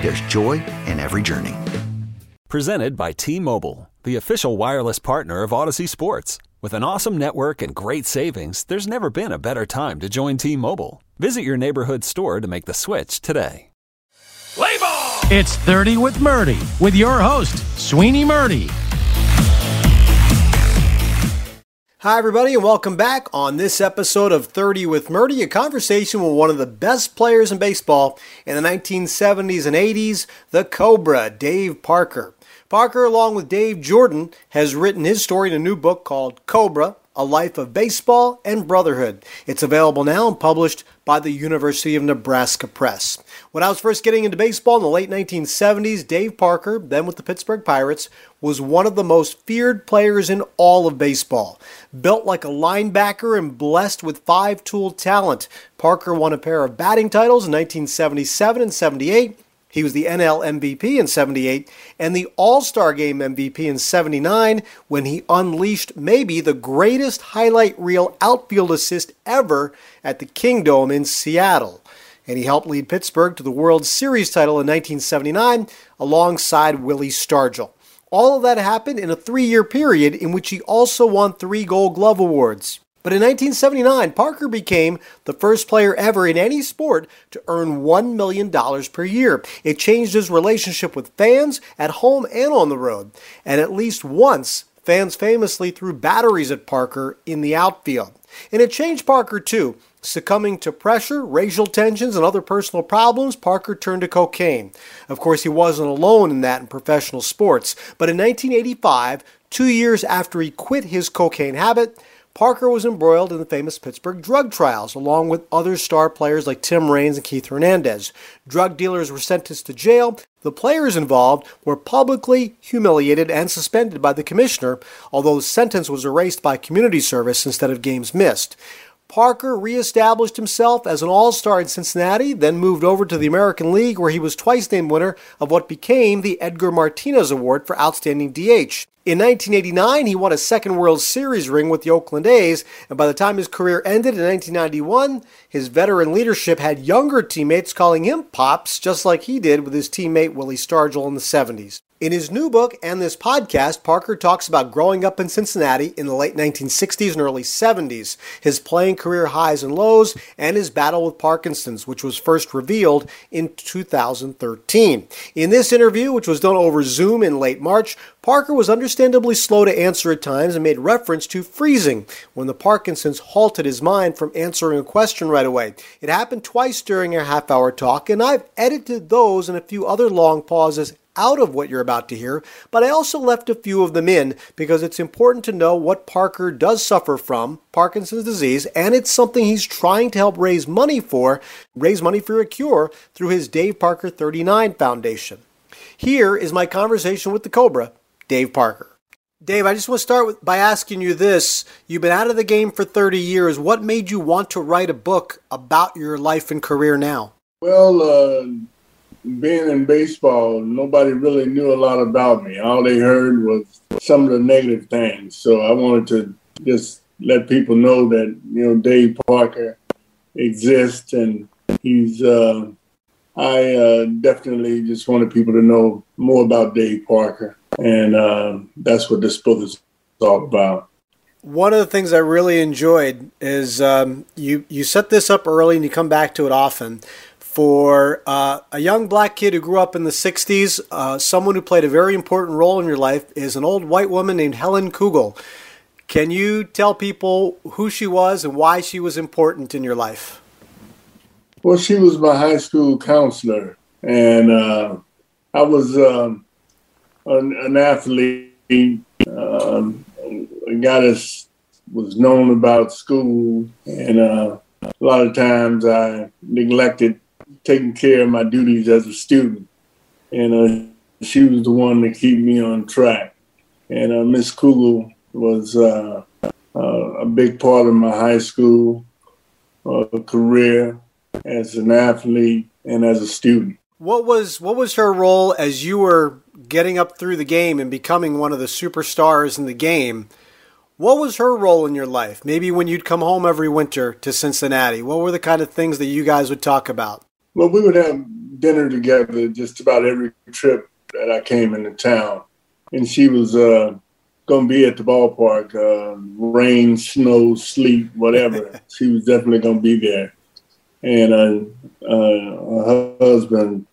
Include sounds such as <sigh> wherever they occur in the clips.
there's joy in every journey. Presented by T Mobile, the official wireless partner of Audacy Sports. With an awesome network and great savings, there's never been a better time to join T Mobile. Visit your neighborhood store to make the switch today. Play ball! It's 30 with Murti, with your host, Sweeny Murti. Hi, everybody, and welcome back on this episode of 30 with Murti, a conversation with one of the best players in baseball in the 1970s and 80s, the Cobra, Dave Parker. Parker, along with Dave Jordan, has written his story in a new book called Cobra A Life of Baseball and Brotherhood. It's available now and published by the University of Nebraska Press. When I was first getting into baseball in the late 1970s, Dave Parker, then with the Pittsburgh Pirates, was one of the most feared players in all of baseball. Built like a linebacker and blessed with five tool talent, Parker won a pair of batting titles in 1977 and 78. He was the NL MVP in 78 and the All Star Game MVP in 79 when he unleashed maybe the greatest highlight reel outfield assist ever at the Kingdome in Seattle. And he helped lead Pittsburgh to the World Series title in 1979 alongside Willie Stargell. All of that happened in a three year period in which he also won three Gold Glove Awards. But in 1979, Parker became the first player ever in any sport to earn $1 million per year. It changed his relationship with fans at home and on the road. And at least once, fans famously threw batteries at Parker in the outfield. And it changed Parker too. Succumbing to pressure, racial tensions, and other personal problems, Parker turned to cocaine. Of course, he wasn't alone in that in professional sports. But in 1985, two years after he quit his cocaine habit, Parker was embroiled in the famous Pittsburgh drug trials, along with other star players like Tim Raines and Keith Hernandez. Drug dealers were sentenced to jail. The players involved were publicly humiliated and suspended by the commissioner, although the sentence was erased by community service instead of games missed. Parker reestablished himself as an all star in Cincinnati, then moved over to the American League, where he was twice named winner of what became the Edgar Martinez Award for Outstanding DH. In 1989, he won a second World Series ring with the Oakland A's, and by the time his career ended in 1991, his veteran leadership had younger teammates calling him Pops, just like he did with his teammate Willie Stargell in the 70s. In his new book and this podcast, Parker talks about growing up in Cincinnati in the late 1960s and early 70s, his playing career highs and lows, and his battle with Parkinson's, which was first revealed in 2013. In this interview, which was done over Zoom in late March, Parker was understandably slow to answer at times and made reference to freezing when the Parkinson's halted his mind from answering a question right away. It happened twice during our half hour talk, and I've edited those and a few other long pauses out of what you're about to hear, but I also left a few of them in because it's important to know what Parker does suffer from, Parkinson's disease, and it's something he's trying to help raise money for, raise money for a cure through his Dave Parker 39 Foundation. Here is my conversation with the Cobra, Dave Parker. Dave, I just want to start with, by asking you this. You've been out of the game for 30 years. What made you want to write a book about your life and career now? Well, uh, being in baseball, nobody really knew a lot about me. All they heard was some of the negative things. So I wanted to just let people know that you know Dave Parker exists, and he's. Uh, I uh, definitely just wanted people to know more about Dave Parker, and uh, that's what this book is all about. One of the things I really enjoyed is um, you you set this up early and you come back to it often for uh, a young black kid who grew up in the 60s, uh, someone who played a very important role in your life is an old white woman named Helen Kugel. Can you tell people who she was and why she was important in your life? Well, she was my high school counselor, and uh, I was um, an, an, athlete. Um, a guy that was known about school, and uh, a lot of times I neglected taking care of my duties as a student. And uh, she was the one to keep me on track. And uh, Miss Kugel was uh, uh, a big part of my high school uh, career as an athlete and as a student. What was what was her role as you were getting up through the game and becoming one of the superstars in the game? What was her role in your life? Maybe when you'd come home every winter to Cincinnati, what were the kind of things that you guys would talk about? Well, we would have dinner together just about every trip that I came into town, and she was uh, going to be at the ballpark, uh, rain, snow, sleet, whatever. <laughs> she was definitely going to be there, and uh, uh her husband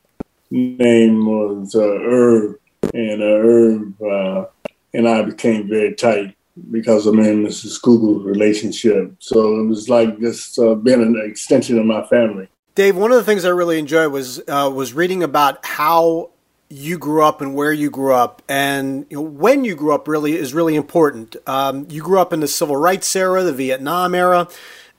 name was uh, Herb, and uh, Herb and I became very tight because of me and Mrs. Kugel's relationship. So it was like just being an extension of my family. Dave, one of the things I really enjoyed was uh, was reading about how you grew up and where you grew up, and you know, when you grew up really is really important. Um, you grew up in the civil rights era, the Vietnam era.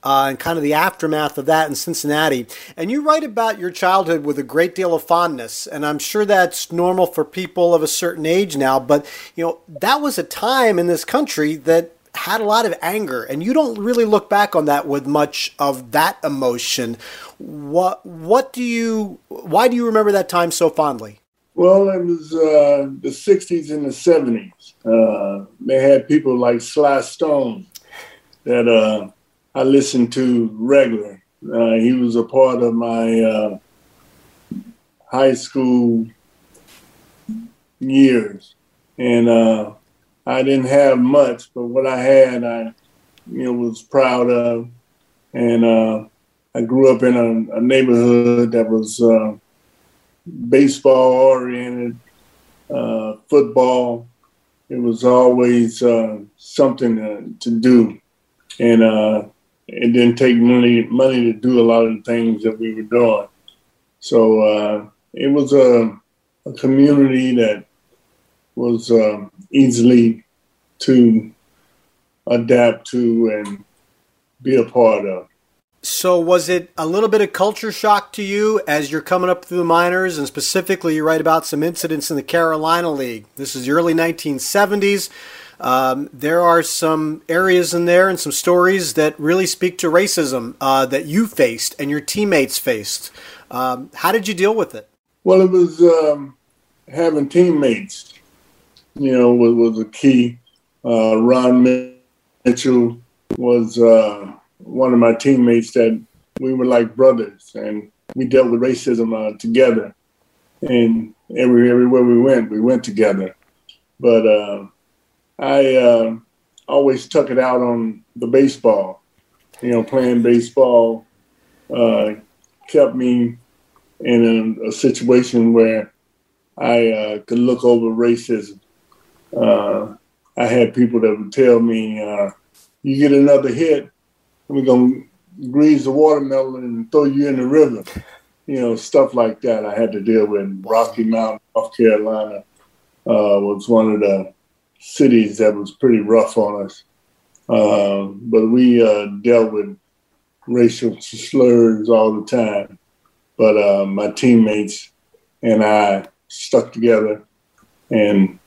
Uh, and kind of the aftermath of that in Cincinnati. And you write about your childhood with a great deal of fondness, and I'm sure that's normal for people of a certain age now. But you know that was a time in this country that had a lot of anger, and you don't really look back on that with much of that emotion. What what do you why do you remember that time so fondly? Well, it was uh, the '60s and the '70s. Uh, they had people like Sly Stone that uh, I listened to regular. Uh, he was a part of my uh, high school years, and uh, I didn't have much, but what I had, I you know was proud of, and uh, I grew up in a, a neighborhood that was uh, baseball oriented, uh, football. It was always uh, something to, to, do, and uh, it didn't take money money to do a lot of the things that we were doing. So uh, it was a, a community that was um, easily to adapt to and be a part of. So, was it a little bit of culture shock to you as you're coming up through the minors? And specifically, you write about some incidents in the Carolina League. This is the early 1970s. Um, there are some areas in there and some stories that really speak to racism uh, that you faced and your teammates faced. Um, how did you deal with it? Well, it was um, having teammates you know, was, was a key. Uh, Ron Mitchell was uh, one of my teammates that we were like brothers, and we dealt with racism uh, together. And every everywhere we went, we went together. But uh, I uh, always took it out on the baseball. You know, playing baseball uh, kept me in a, a situation where I could look over racism uh, I had people that would tell me, uh, "You get another hit, we're gonna grease the watermelon and throw you in the river." You know, stuff like that. I had to deal with. Rocky Mount, North Carolina, uh, was one of the cities that was pretty rough on us. Uh, but we uh, dealt with racial slurs all the time. But uh, my teammates and I stuck together and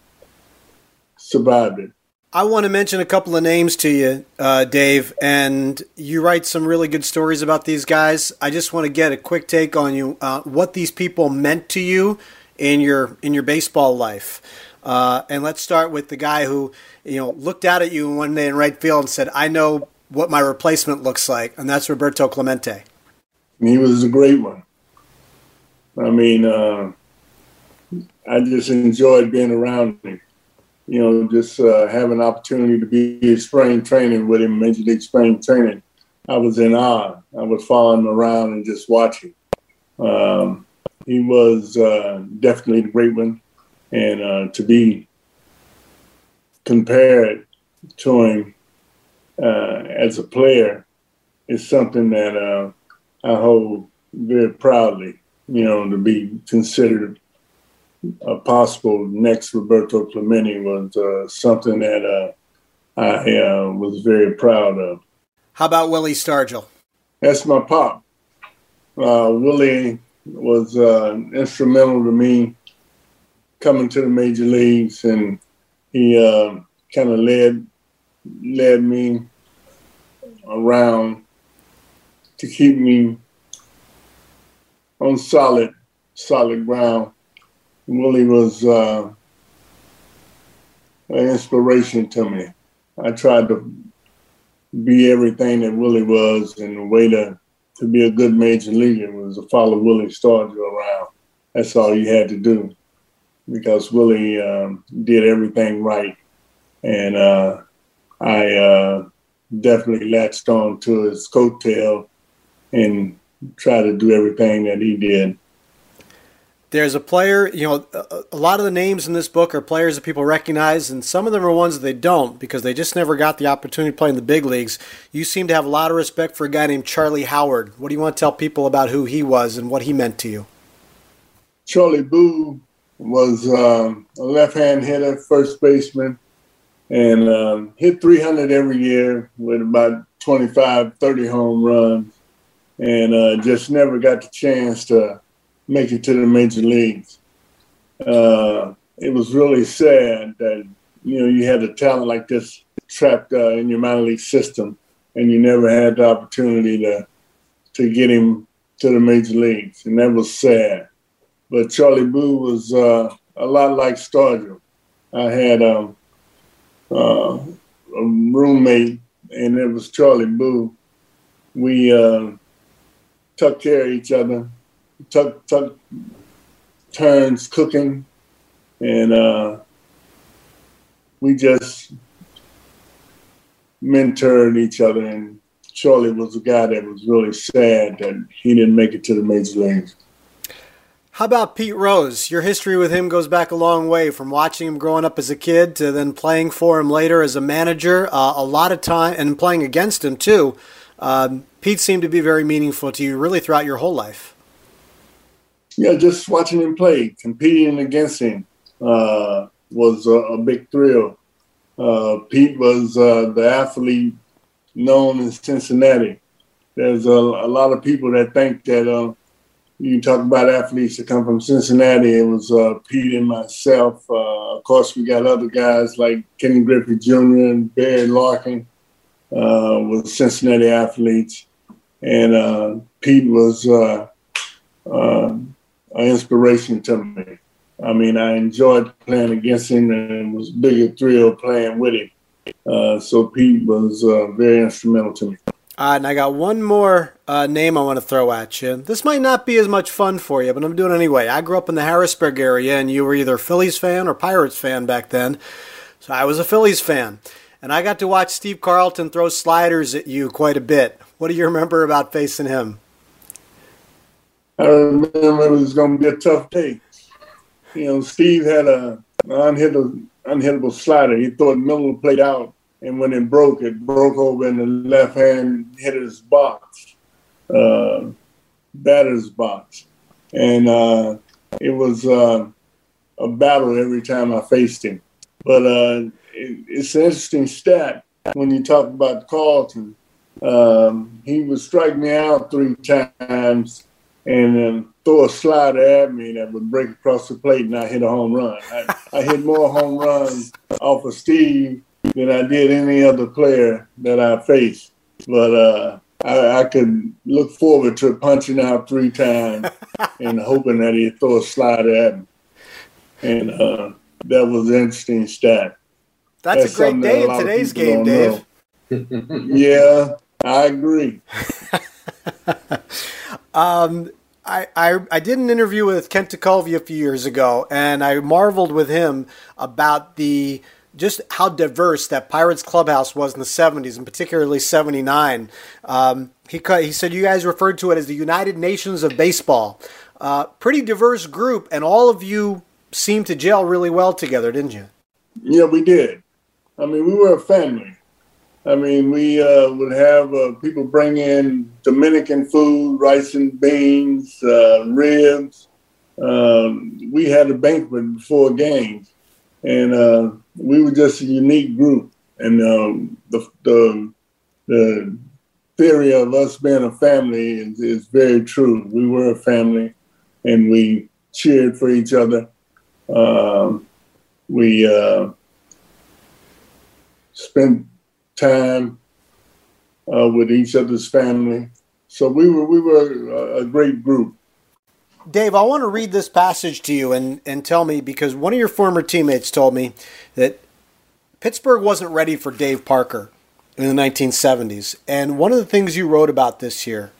survived it. I want to mention a couple of names to you, uh, Dave, and you write some really good stories about these guys. I just want to get a quick take on you, uh, what these people meant to you in your in your baseball life. Uh, and let's start with the guy who you know looked out at you one day in right field and said, "I know what my replacement looks like," and that's Roberto Clemente. He was a great one. I mean, uh, I just enjoyed being around him you know, just uh, have an opportunity to be spring training with him, Major League spring training. I was in awe. I was following him around and just watching. Um, he was uh, definitely the great one, and uh, to be compared to him uh, as a player is something that uh, I hold very proudly. You know, to be considered a possible next Roberto Clemente was uh, something that uh, I uh, was very proud of. How about Willie Stargell? That's my pop. Uh, Willie was uh, instrumental to me coming to the major leagues, and he uh, kind of led led me around to keep me on solid solid ground. Willie was uh, an inspiration to me. I tried to be everything that Willie was, and the way to to be a good major leaguer was to follow Willie Stargell around. That's all you had to do, because Willie um, did everything right, and uh, I uh, definitely latched on to his coattail and tried to do everything that he did. There's a player, you know, a lot of the names in this book are players that people recognize, and some of them are ones that they don't because they just never got the opportunity to play in the big leagues. You seem to have a lot of respect for a guy named Charlie Howard. What do you want to tell people about who he was and what he meant to you? Charlie Boo was um, a left hand hitter, first baseman, and um, hit 300 every year with about 25, 30 home runs, and uh, just never got the chance to make it to the major leagues. Uh, it was really sad that you know you had a talent like this trapped uh, in your minor league system, and you never had the opportunity to to get him to the major leagues, and that was sad. But Charlie Boo was uh, a lot like Stargell. I had um, uh, a roommate, and it was Charlie Boo. We uh, took care of each other took took turns cooking, and uh, we just mentored each other. And Charlie was a guy that was really sad that he didn't make it to the major leagues. How about Pete Rose? Your history with him goes back a long way from watching him growing up as a kid to then playing for him later as a manager. Uh, a lot of time and playing against him too. Um, Pete seemed to be very meaningful to you really throughout your whole life yeah, just watching him play, competing against him uh, was a, a, big thrill. Uh, Pete was uh, the athlete known in Cincinnati. There's a, a, lot of people that think that uh, you talk about athletes that come from Cincinnati. It was uh, Pete and myself. Uh, of course, we got other guys like Kenny Griffey Jr. and Barry Larkin with Cincinnati athletes. And Pete was an inspiration to me. I mean, I enjoyed playing against him and it was a bigger thrill playing with him. Uh, so Pete was uh, very instrumental to me. Uh, and I got one more uh, name I want to throw at you. This might not be as much fun for you, but I'm doing it anyway. I grew up in the Harrisburg area, and you were either Phillies fan or Pirates fan back then. So I was a Phillies fan. And I got to watch Steve Carlton throw sliders at you quite a bit. What do you remember about facing him? I remember it was going to be a tough day. You know, Steve had a unhittable, unhittable slider. He it middle of the plate out, and when it broke, it broke over in the left hand hitter's box, uh, batter's box, and uh, it was uh, a battle every time I faced him. But uh, it, it's an interesting stat when you talk about Carlton. Um, he would strike me out three times and then throw a slider at me that would break across the plate and I hit a home run. I, I hit more home runs off of Steve than I did any other player that I faced. But uh, I, I, could look forward to punching out three times <laughs> and hoping that he'd throw a slider at me. And uh, that was an interesting stat. That's, That's a great day in today's game, Dave. <laughs> yeah, I agree. <laughs> um, I, I, I did an interview with Kent Tekulve a few years ago, and I marveled with him about the just how diverse that Pirates clubhouse was in the 70s, and particularly 79. Um, he, he said you guys referred to it as the United Nations of Baseball. Uh, pretty diverse group, and all of you seemed to gel really well together, didn't you? Yeah, we did. I mean, we were a family. I mean, we uh, would have uh, people bring in Dominican food, rice and beans, uh, ribs. Um, we had a banquet before games, and uh, we were just a unique group. And um, the, the, the theory of us being a family is, is very true. We were a family, and we cheered for each other. Um, we uh, spent time uh, with each other's family. So we were we were a great group. Dave, I want to read this passage to you and, and tell me because one of your former teammates told me that Pittsburgh wasn't ready for Dave Parker in the 1970s. And one of the things you wrote about this year,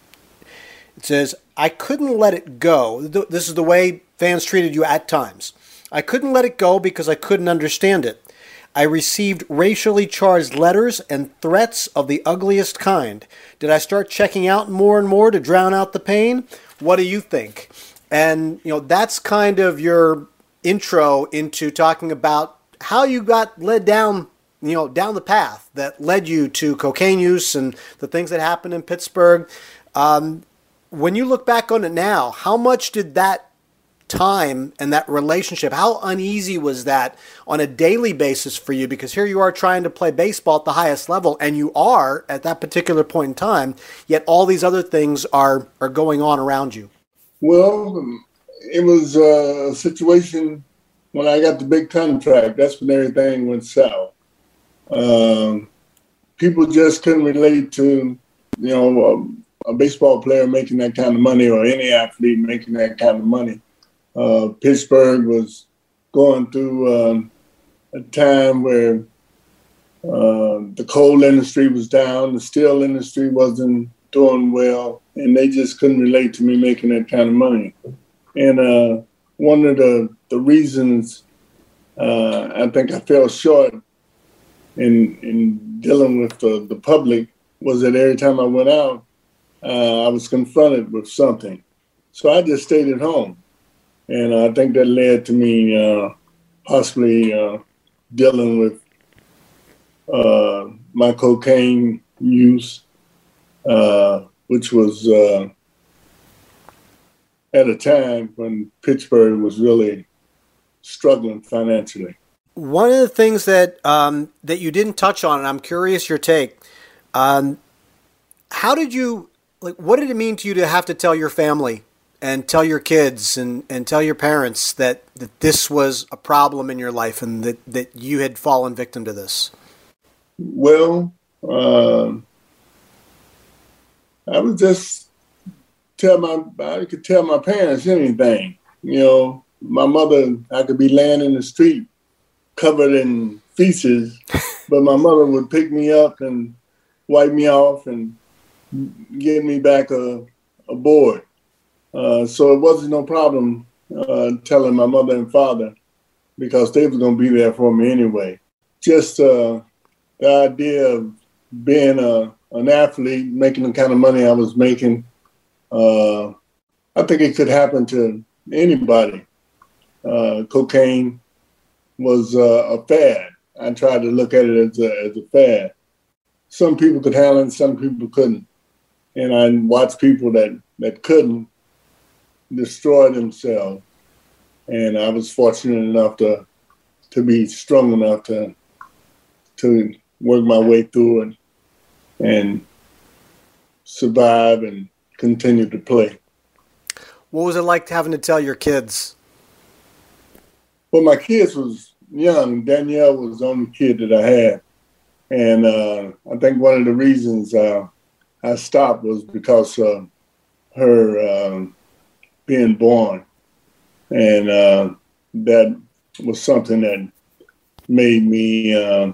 it says, I couldn't let it go. This is the way fans treated you at times. I couldn't let it go because I couldn't understand it. I received racially charged letters and threats of the ugliest kind. Did I start checking out more and more to drown out the pain? What do you think? And, you know, that's kind of your intro into talking about how you got led down, you know, down the path that led you to cocaine use and the things that happened in Pittsburgh. Um, when you look back on it now, how much did that time and that relationship, how uneasy was that on a daily basis for you? Because here you are trying to play baseball at the highest level, and you are at that particular point in time, yet all these other things are, are going on around you. Well, it was a situation when I got the big contract. That's when everything went south. Um, people just couldn't relate to, you know, a, a baseball player making that kind of money or any athlete making that kind of money. Uh, Pittsburgh was going through um, a time where uh, the coal industry was down, the steel industry wasn't doing well, and they just couldn't relate to me making that kind of money. And uh, one of the, the reasons uh, I think I fell short in in dealing with the, the public was that every time I went out, uh, I was confronted with something. So I just stayed at home and I think that led to me uh, possibly uh, dealing with uh, my cocaine use, uh, which was uh, at a time when Pittsburgh was really struggling financially. One of the things that um, that you didn't touch on, and I'm curious your take. Um, how did you like? What did it mean to you to have to tell your family and tell your kids and, and tell your parents that, that this was a problem in your life and that, that you had fallen victim to this? Well, uh, I would just tell my I could tell my parents anything. You know, my mother I could be laying in the street covered in feces, <laughs> but my mother would pick me up and wipe me off and give me back a, a board. Uh, so it wasn't no problem uh, telling my mother and father because they going to be there for me anyway. Just uh, the idea of being a, an athlete, making the kind of money I was making, uh, I think it could happen to anybody. Uh, cocaine was a fad. I tried to look at it as a, as a fad. Some people could handle it, some people couldn't. And I watched people that, that couldn't destroy themselves. And I was fortunate enough to to be strong enough to to work my way through it and survive and continue to play. What was it like having to tell your kids? Well, my kids was young. Danielle was the only kid that I had, and uh, I think one of the reasons uh, I stopped was because uh, her um, being born, and uh, that was something that made me uh,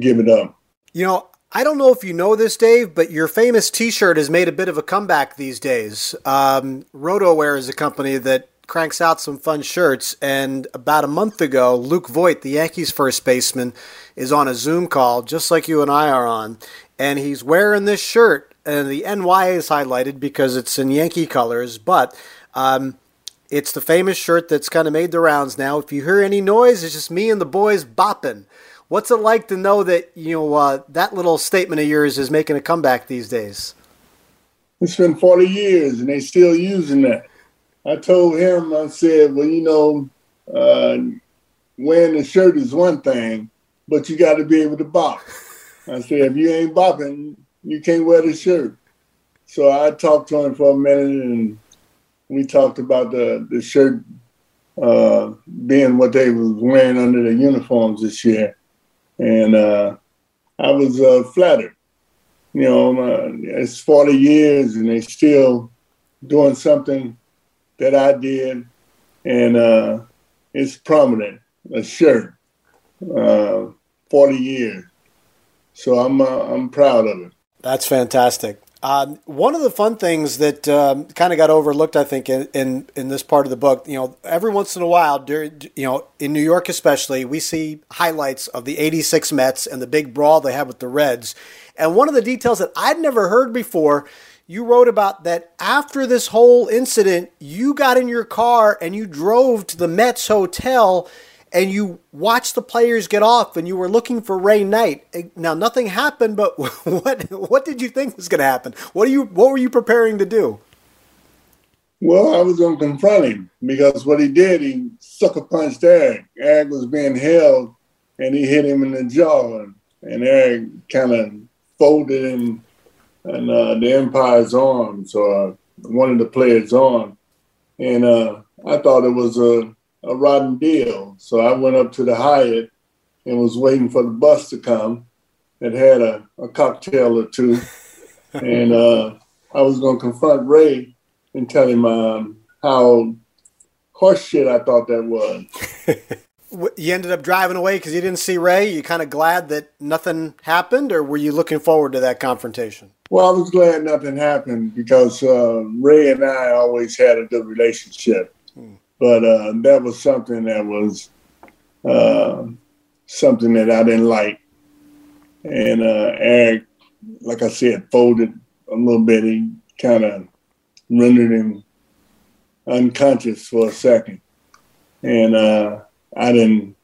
give it up. You know, I don't know if you know this, Dave, but your famous T-shirt has made a bit of a comeback these days. Um, RotoWear is a company that cranks out some fun shirts. And about a month ago, Luke Voit, the Yankees first baseman, is on a Zoom call, just like you and I are on. And he's wearing this shirt, and the NY is highlighted because it's in Yankee colors, but um, it's the famous shirt that's kind of made the rounds now. If you hear any noise, it's just me and the boys bopping. What's it like to know that you know uh, that little statement of yours is making a comeback these days? It's been 40 years, and they still using that. I told him, I said, well, you know, uh, wearing the shirt is one thing, but you got to be able to bop. I said, if you ain't bopping, you can't wear the shirt. So I talked to him for a minute, and we talked about the the shirt uh, being what they was wearing under their uniforms this year, and uh, I was uh, flattered. You know, uh, it's 40 years, and they still doing something that I did, and uh, it's prominent. A shirt, uh, 40 years. So I'm uh, I'm proud of it. That's fantastic. Um, one of the fun things that um, kind of got overlooked, I think, in, in, in this part of the book, you know, every once in a while, during, you know, in New York especially, we see highlights of the '86 Mets and the big brawl they had with the Reds. And one of the details that I'd never heard before you wrote about that after this whole incident, you got in your car and you drove to the Mets hotel and you watched the players get off and you were looking for Ray Knight. Now nothing happened, but <laughs> what what did you think was going to happen? What are you what were you preparing to do? Well, I was going to confront him because what he did, he sucker punched Eric. Eric was being held and he hit him in the jaw and Eric kind of folded in, and uh, the umpire's arms or one of the players' arm. And uh, I thought it was a, a rotten deal. So I went up to the Hyatt and was waiting for the bus to come. It had a, a cocktail or two. <laughs> and uh, I was going to confront Ray and tell him um, how horseshit I thought that was. <laughs> you ended up driving away because you didn't see Ray. You kind of glad that nothing happened, or were you looking forward to that confrontation? Well, I was glad nothing happened because uh, Ray and I always had a good relationship, hmm. But uh, that was something that was uh, something that I didn't like, and uh, Eric, like I said, folded a little bit. He kind of rendered him unconscious for a second, and uh, I didn't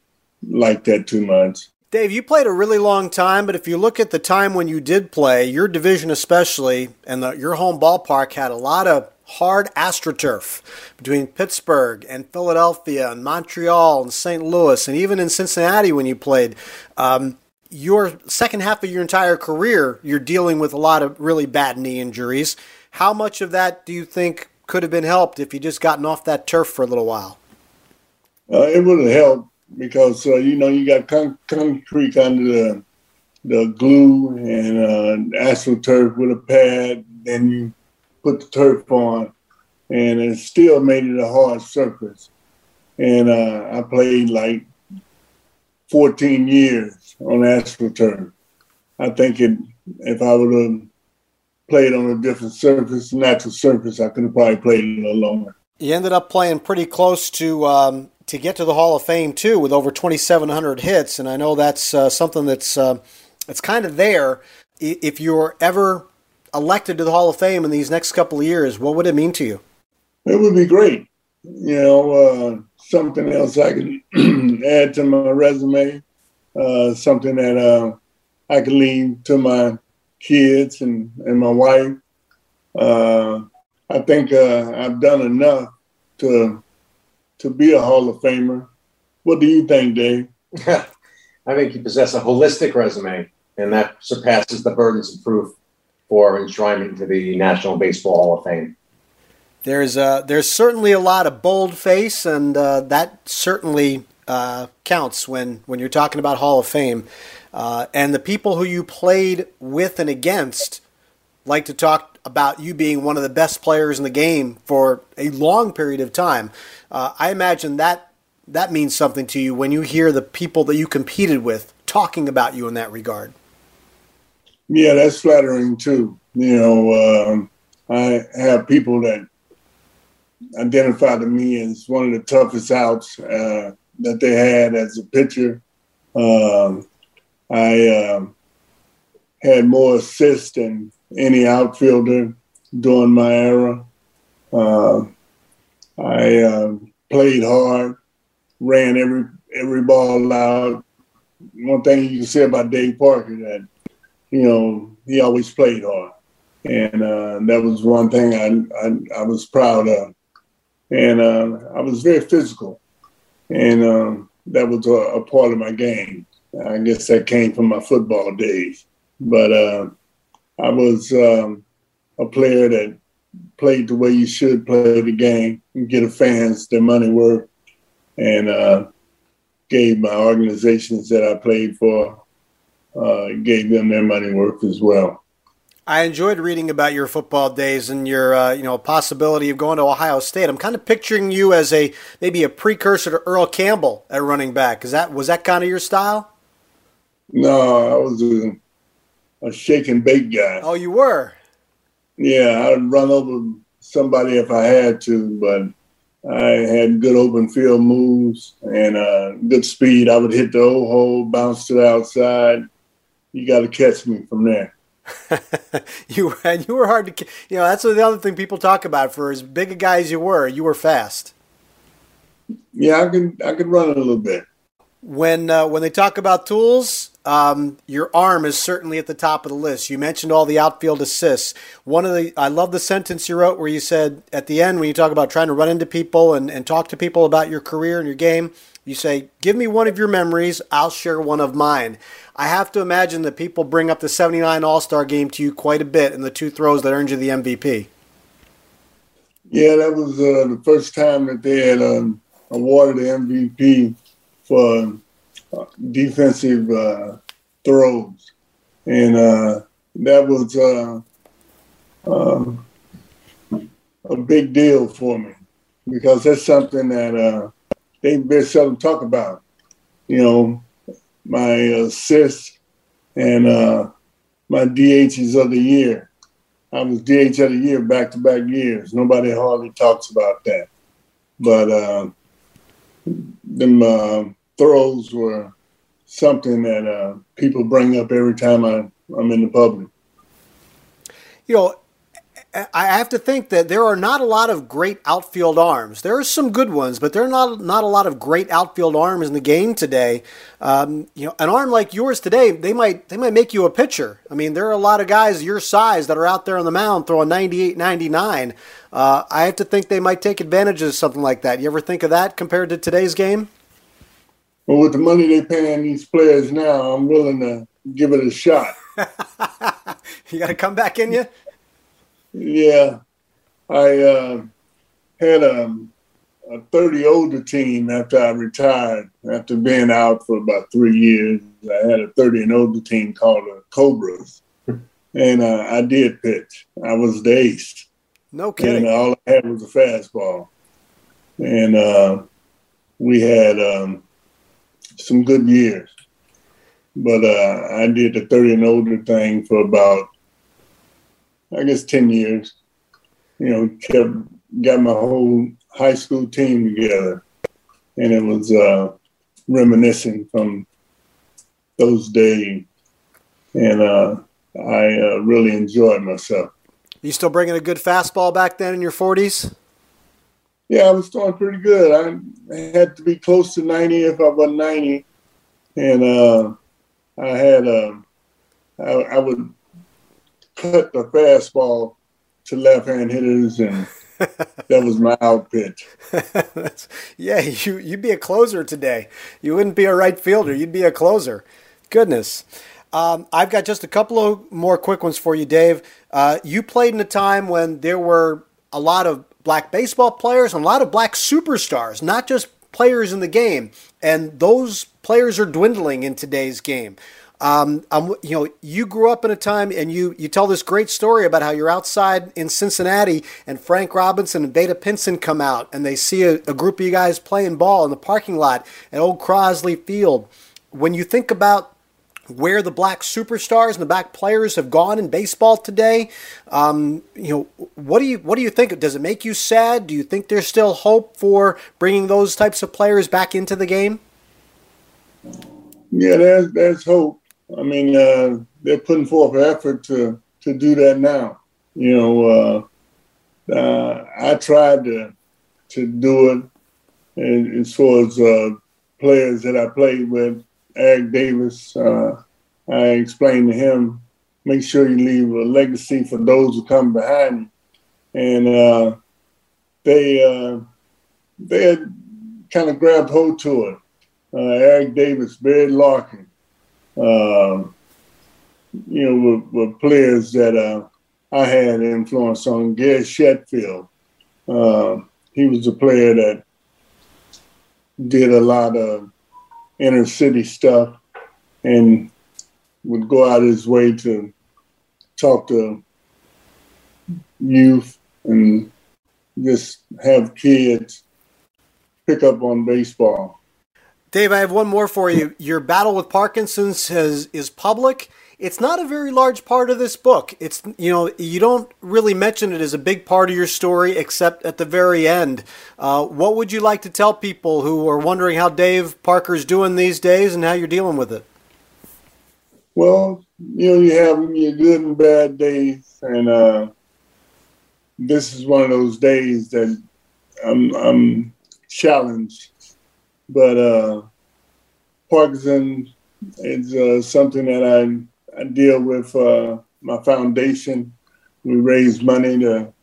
like that too much. Dave, you played a really long time, but if you look at the time when you did play, your division especially, and the, your home ballpark had a lot of hard astroturf between Pittsburgh and Philadelphia and Montreal and St. Louis and even in Cincinnati when you played. Um, your second half of your entire career, you're dealing with a lot of really bad knee injuries. How much of that do you think could have been helped if you just gotten off that turf for a little while? Uh, it would have helped because uh, you know you got con- concrete under the the glue and uh, astroturf with a pad. Then you put the turf on, and it still made it a hard surface. And uh, I played like 14 years on astroturf. I think it, if I would have played on a different surface, natural surface, I could have probably played a little longer. You ended up playing pretty close to um, to get to the Hall of Fame too, with over 2,700 hits, and I know that's uh, something that's uh, that's kind of there. If you're ever elected to the Hall of Fame in these next couple of years, what would it mean to you? It would be great. You know, uh, something else I can <clears throat> add to my resume, uh, something that uh, I can leave to my kids and, and my wife. Uh, I think I've done enough to to be a Hall of Famer. What do you think, Dave? <laughs> I think you possess a holistic resume, and that surpasses the burdens of proof for enshrinement to the National Baseball Hall of Fame. There's uh, there's certainly a lot of bold face, and uh, that certainly uh, counts when when you're talking about Hall of Fame. Uh, and the people who you played with and against like to talk about you being one of the best players in the game for a long period of time. Uh, I imagine that that means something to you when you hear the people that you competed with talking about you in that regard. Yeah, that's flattering too. You know, um, I have people that identify to me as one of the toughest outs uh, that they had as a pitcher. Um, I um, had more assists than any outfielder during my era. Uh, I uh, played hard, ran every every ball out. One thing you can say about Dave Parker that you know he always played hard, and uh, that was one thing I, I, I was proud of. And uh, I was very physical, and um, that was a, a, part of my game. I guess that came from my football days, but uh, I was um, a player that played the way you should play the game and get the fans their money worth, and uh, gave my organizations that I played for uh, gave them their money worth as well. I enjoyed reading about your football days and your, uh, you know, possibility of going to Ohio State. I'm kind of picturing you as a maybe a precursor to Earl Campbell at running back. Is that was that kind of your style? No, I was a, a shake and bake guy. Oh, you were. Yeah, I'd run over somebody if I had to, but I had good open field moves and uh, good speed. I would hit the old hole, bounce to the outside. You got to catch me from there. <laughs> <laughs> you and you were hard to, you know, that's the other thing people talk about. For as big a guy as you were, you were fast. Yeah, I could I could run a little bit. When uh, when they talk about tools, um, your arm is certainly at the top of the list. You mentioned all the outfield assists. One of the I love the sentence you wrote where you said at the end when you talk about trying to run into people and, and talk to people about your career and your game, you say, Give me one of your memories, I'll share one of mine. I have to imagine that people bring up the 79 All Star game to you quite a bit and the two throws that earned you the MVP. Yeah, that was uh, the first time that they had um, awarded the MVP for defensive uh, throws, and uh, that was uh, um, a big deal for me because that's something that uh, they very seldom talk about. You know, my assists and my DHs of the year. I was DH of the year back to back years. Nobody hardly talks about that. But uh, them uh, throws were something that uh, people bring up every time I, I'm in the public. You know, I have to think that there are not a lot of great outfield arms. There are some good ones, but there are not not a lot of great outfield arms in the game today. Um, you know, an arm like yours today, they might they might make you a pitcher. I mean, there are a lot of guys your size that are out there on the mound throwing 98, 99. Uh, I have to think they might take advantage of something like that. You ever think of that compared to today's game? Well, with the money they're paying these players now, I'm willing to give it a shot. <laughs> you got to come back in you. Yeah, I uh, had a, a 30 older team after I retired. After being out for about three years, I had a 30 and older team called the Cobras, <laughs> and uh, I did pitch. I was the ace. No kidding. And all I had was a fastball, and uh, we had um, some good years. But uh, I did the 30 and older thing for about I guess, 10 years. You know, kept, got my whole high school team together. And it was uh, reminiscing from those days. And uh, I uh, really enjoyed myself. You still bringing a good fastball back then in your 40s? Yeah, I was throwing pretty good. I had to be close to 90 if I was 90. And uh, I had, uh, I, I would cut the fastball to left hand hitters, and <laughs> that was my out pitch. <laughs> yeah, you you'd be a closer today. You wouldn't be a right fielder. You'd be a closer. Goodness. Um, I've got just a couple of more quick ones for you, Dave. Uh, you played in a time when there were a lot of black baseball players and a lot of black superstars, not just players in the game. And those players are dwindling in today's game. Um, you know, you grew up in a time, and you you tell this great story about how you're outside in Cincinnati, and Frank Robinson and Vada Pinson come out, and they see a, a group of you guys playing ball in the parking lot at Old Crosley Field. When you think about where the black superstars and the black players have gone in baseball today. Um, you know, what do you what do you think? Does it make you sad? Do you think there's still hope for bringing those types of players back into the game? Yeah, there's there's hope. I mean, uh, they're putting forth effort to to do that now. You know, uh, uh, I tried to to do it, and as far as uh, players that I played with, Eric Davis, uh, I explained to him, make sure you leave a legacy for those who come behind you, and uh, they they had kind of grabbed hold to it. Eric Davis, Barry Larkin. Um, you know, were, were players that uh, I had influence on. Gary Sheffield, uh, he was a player that did a lot of inner city stuff and would go out his way to talk to youth and just have kids pick up on baseball. Dave, I have one more for you. Your battle with Parkinson's has, is public it's not a very large part of this book. It's you know you don't really mention it as a big part of your story except at the very end. Uh, what would you like to tell people who are wondering how Dave Parker's doing these days and how you're dealing with it? Well, you know you have your good and bad days, and uh, this is one of those days that I'm, I'm challenged. But uh, Parkinson is uh, something that I I deal with uh, my foundation. We raise money to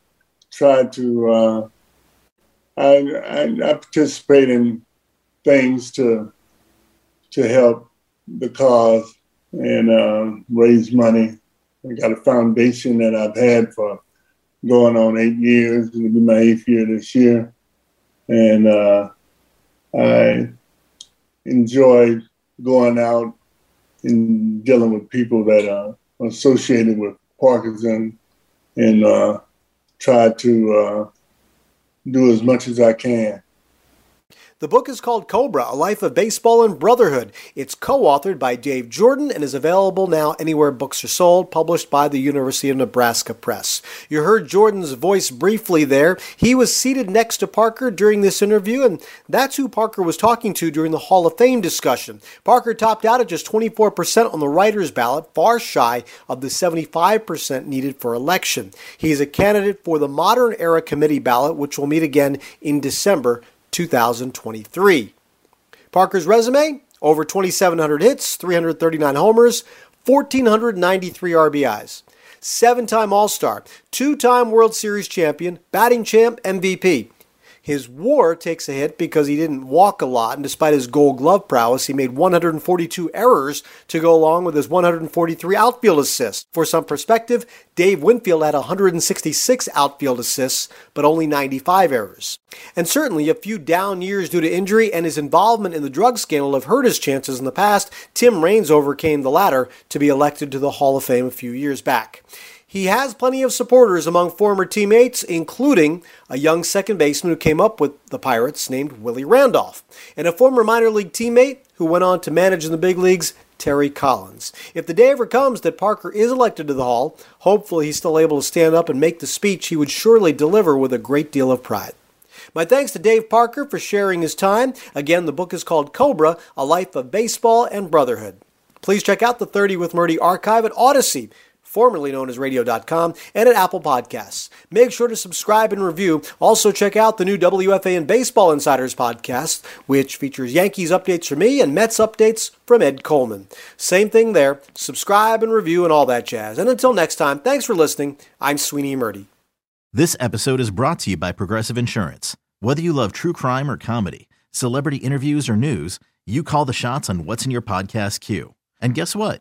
try to. Uh, I, I, I participate in things to to help the cause and uh, raise money. I got a foundation that I've had for going on eight years. It'll be my eighth year this year, and uh, I enjoy going out in dealing with people that are associated with Parkinson and uh, try to uh, do as much as I can the book is called Cobra, A Life of Baseball and Brotherhood. It's co authored by Dave Jordan and is available now anywhere books are sold, published by the University of Nebraska Press. You heard Jordan's voice briefly there. He was seated next to Parker during this interview, and that's who Parker was talking to during the Hall of Fame discussion. Parker topped out at just 24% on the writer's ballot, far shy of the 75% needed for election. He's a candidate for the Modern Era Committee ballot, which will meet again in December 2023. Parker's resume over 2,700 hits, 339 homers, 1,493 RBIs. Seven time All Star, two time World Series champion, batting champ, MVP. His WAR takes a hit because he didn't walk a lot, and despite his gold glove prowess, he made 142 errors to go along with his 143 outfield assists. For some perspective, Dave Winfield had 166 outfield assists, but only 95 errors. And certainly a few down years due to injury and his involvement in the drug scandal have hurt his chances in the past. Tim Raines overcame the latter to be elected to the Hall of Fame a few years back. He has plenty of supporters among former teammates, including a young second baseman who came up with the Pirates named Willie Randolph, and a former minor league teammate who went on to manage in the big leagues, Terry Collins. If the day ever comes that Parker is elected to the Hall, hopefully he's still able to stand up and make the speech he would surely deliver with a great deal of pride. My thanks to Dave Parker for sharing his time. Again, the book is called Cobra A Life of Baseball and Brotherhood. Please check out the 30 with Murti archive at Audacy formerly known as radio.com, and at Apple Podcasts. Make sure to subscribe and review. Also, check out the new WFAN Baseball Insiders podcast, which features Yankees updates from me and Mets updates from Ed Coleman. Same thing there. Subscribe and review and all that jazz. And until next time, thanks for listening. I'm Sweeny Murti. This episode is brought to you by Progressive Insurance. Whether you love true crime or comedy, celebrity interviews or news, you call the shots on what's in your podcast queue. And guess what?